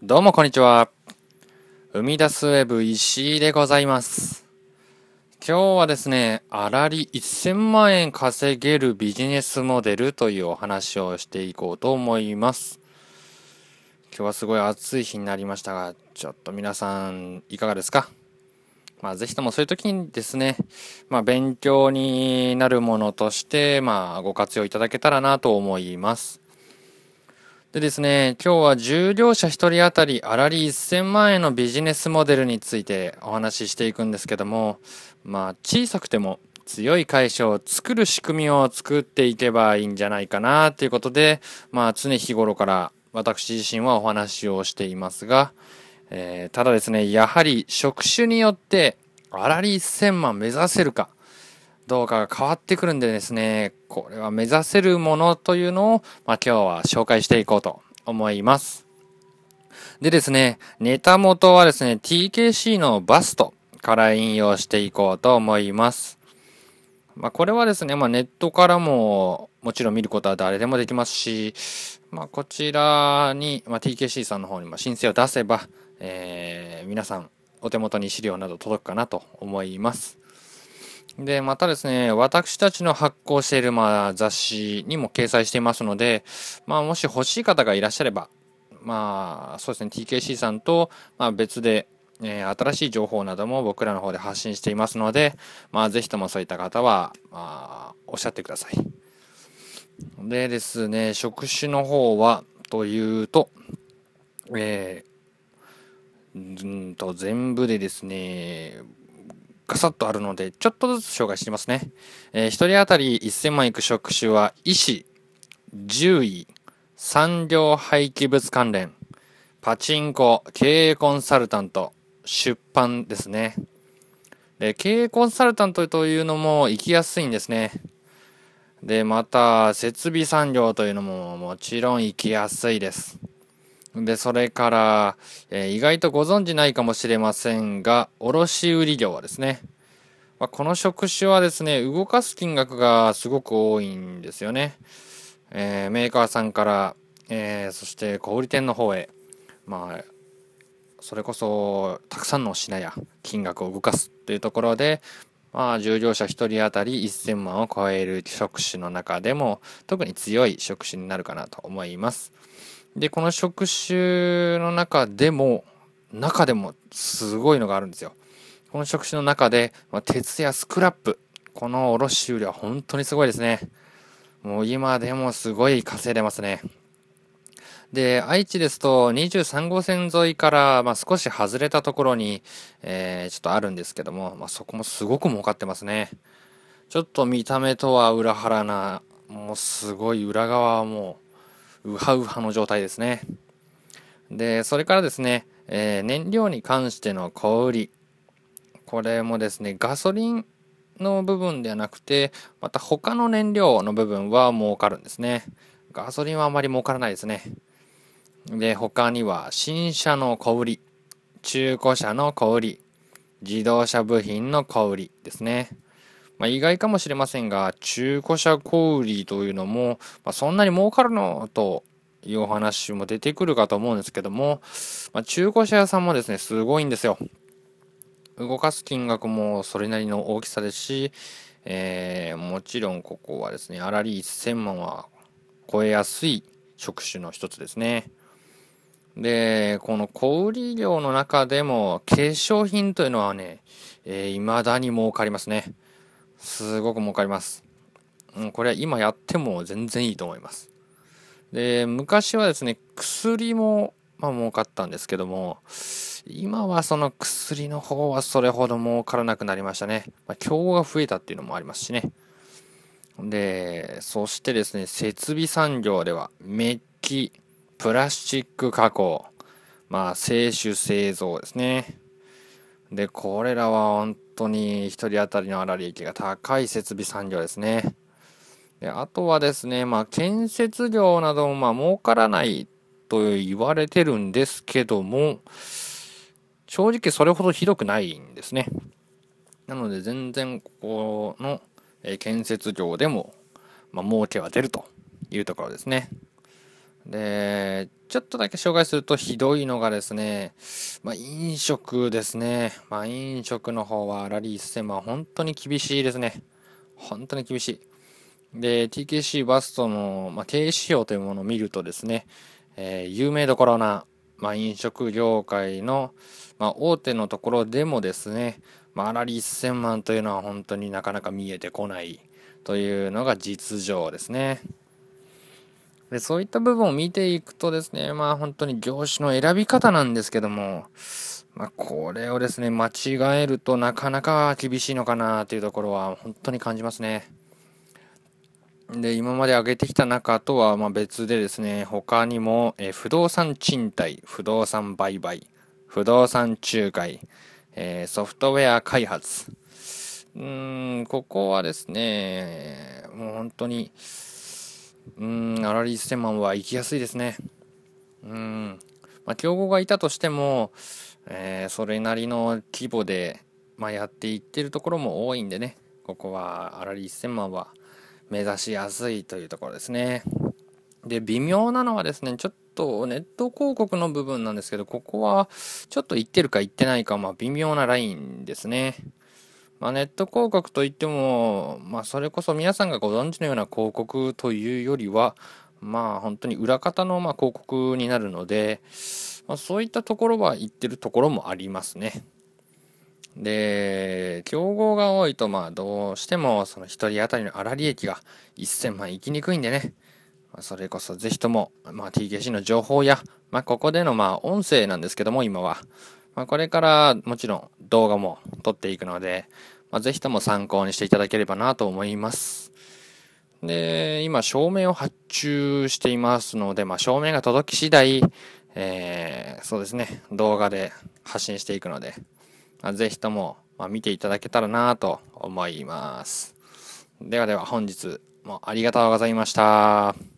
どうもこんにちは。生み出すウェブ石井でございます。今日はですね、あらり1000万円稼げるビジネスモデルというお話をしていこうと思います。今日はすごい暑い日になりましたが、ちょっと皆さんいかがですか？まあぜひともそういう時にですね、まあ勉強になるものとして、まあご活用いただけたらなと思います。でですね、今日は従業者1人当たりあらり1000万円のビジネスモデルについてお話ししていくんですけども、まあ小さくても強い会社を作る仕組みを作っていけばいいんじゃないかなということで、まあ常日頃から私自身はお話をしていますが、えーただですね、やはり職種によってあらり1000万目指せるか、どうかが変わってくるんでですね、これは目指せるものというのを、まあ、今日は紹介していこうと思います。でですね、ネタ元はですね、TKC のバストから引用していこうと思います。まあ、これはですね、まあ、ネットからももちろん見ることは誰でもできますし、まあ、こちらに、まあ、TKC さんの方にも申請を出せば、えー皆さんお手元に資料など届くかなと思います。で、またですね、私たちの発行している、まあ、雑誌にも掲載していますので、まあ、もし欲しい方がいらっしゃれば、まあ、そうですね、TKC さんと、まあ、別で、えー新しい情報なども僕らの方で発信していますので、まあ、ぜひともそういった方は、まあ、おっしゃってください。でですね、職種の方は、というと、えー、うんと、全部でですね、ガサッとあるので、ちょっとずつ紹介していますね。えー、1人当たり1000万いく職種は、医師、獣医、産業廃棄物関連、パチンコ、経営コンサルタント、出版ですね。で、経営コンサルタントというのも行きやすいんですね。で、また、設備産業というのももちろん行きやすいです。で、それから、えー意外とご存知ないかもしれませんが、卸売業はですね、まあ、この職種はですね、動かす金額がすごく多いんですよね。えーメーカーさんから、えーそして小売店の方へ、まあ、それこそたくさんの品や金額を動かすというところで、まあ、従業者1人当たり1000万を超える職種の中でも特に強い職種になるかなと思います。で、この職種の中でも、中でもすごいのがあるんですよ。この職種の中で、まあ、鉄やスクラップ、この卸売は本当にすごいですね。もう今でもすごい稼いでますね。で、愛知ですと23号線沿いから、まあ、少し外れたところに、えーちょっとあるんですけども、まあ、そこもすごく儲かってますね。ちょっと見た目とは裏腹な、もうすごい裏側はもう、ウハウハの状態ですね。で、それからですね、えー燃料に関しての小売り。これもですね、ガソリンの部分ではなくて、また他の燃料の部分は儲かるんですね。ガソリンはあまり儲からないですね。で、他には新車の小売り、中古車の小売り、自動車部品の小売りですね。まあ、意外かもしれませんが、中古車小売りというのも、まあ、そんなに儲かるのというお話も出てくるかと思うんですけども、まあ、中古車屋さんもですね、すごいんですよ。動かす金額もそれなりの大きさですし、えーもちろんここはですね、あらり1000万は超えやすい職種の一つですね。で、この小売業の中でも化粧品というのはね、えー未だに儲かりますね。すごく儲かります。うん、これは今やっても全然いいと思います。で、昔はですね、薬も、まあ儲かったんですけども、今はその薬の方はそれほど儲からなくなりましたね。まあ、競合が増えたっていうのもありますしね。で、そしてですね、設備産業では、メッキ、プラスチック加工、まあ、製種製造ですね。で、これらは本当に一人当たりの粗利益が高い設備産業ですね。であとはですね、まあ、建設業なども、まあ、儲からないと言われてるんですけども、正直それほどひどくないんですね。なので、全然ここの建設業でも、まあ、儲けは出るというところですね。で、ちょっとだけ紹介するとひどいのがですね、まあ、飲食ですね。まあ、飲食の方はラリー1000万本当に厳しいですね。本当に厳しい。で、TKC バストの、まあ、経営指標というものを見るとですね、えー、有名どころな、まあ、飲食業界の、まあ、大手のところでもですね、まあ、ラリー1000万というのは本当になかなか見えてこないというのが実情ですね。でそういった部分を見ていくとですね、まあ本当に業種の選び方なんですけども、まあ、これをですね、間違えるとなかなか厳しいのかなというところは本当に感じますね。で、今まで挙げてきた中とはま別でですね、他にも、え不動産賃貸、不動産売買、不動産仲介、え、ソフトウェア開発。うーん、ここはですね、もう本当に、うん、アラリーステマンは行きやすいですね。うん。まあ、競合がいたとしても、えー、それなりの規模で、まあ、やっていってるところも多いんでね、ここはアラリー1000万は目指しやすいというところですね。で、微妙なのはですね、ちょっとネット広告の部分なんですけど、ここはちょっと言ってるか言ってないか、まあ微妙なラインですね。まあ、ネット広告といっても、まあ、それこそ皆さんがご存知のような広告というよりは、まあ、本当に裏方のま広告になるので、まあ、そういったところは言ってるところもありますね。で、競合が多いと、まあ、どうしても、その1人当たりの粗利益が1000万いきにくいんでね、まあ、それこそぜひとも、まあ、TKC の情報や、まあ、ここでの、まあ、音声なんですけども、今は、まあ、これからもちろん動画も撮っていくので、まあ、ぜひとも参考にしていただければなと思います。で、今、照明を発注していますので、まあ、照明が届き次第、えー、そうですね、動画で発信していくので、まあ、ぜひとも、まあ、見ていただけたらなと思います。ではでは本日もありがとうございました。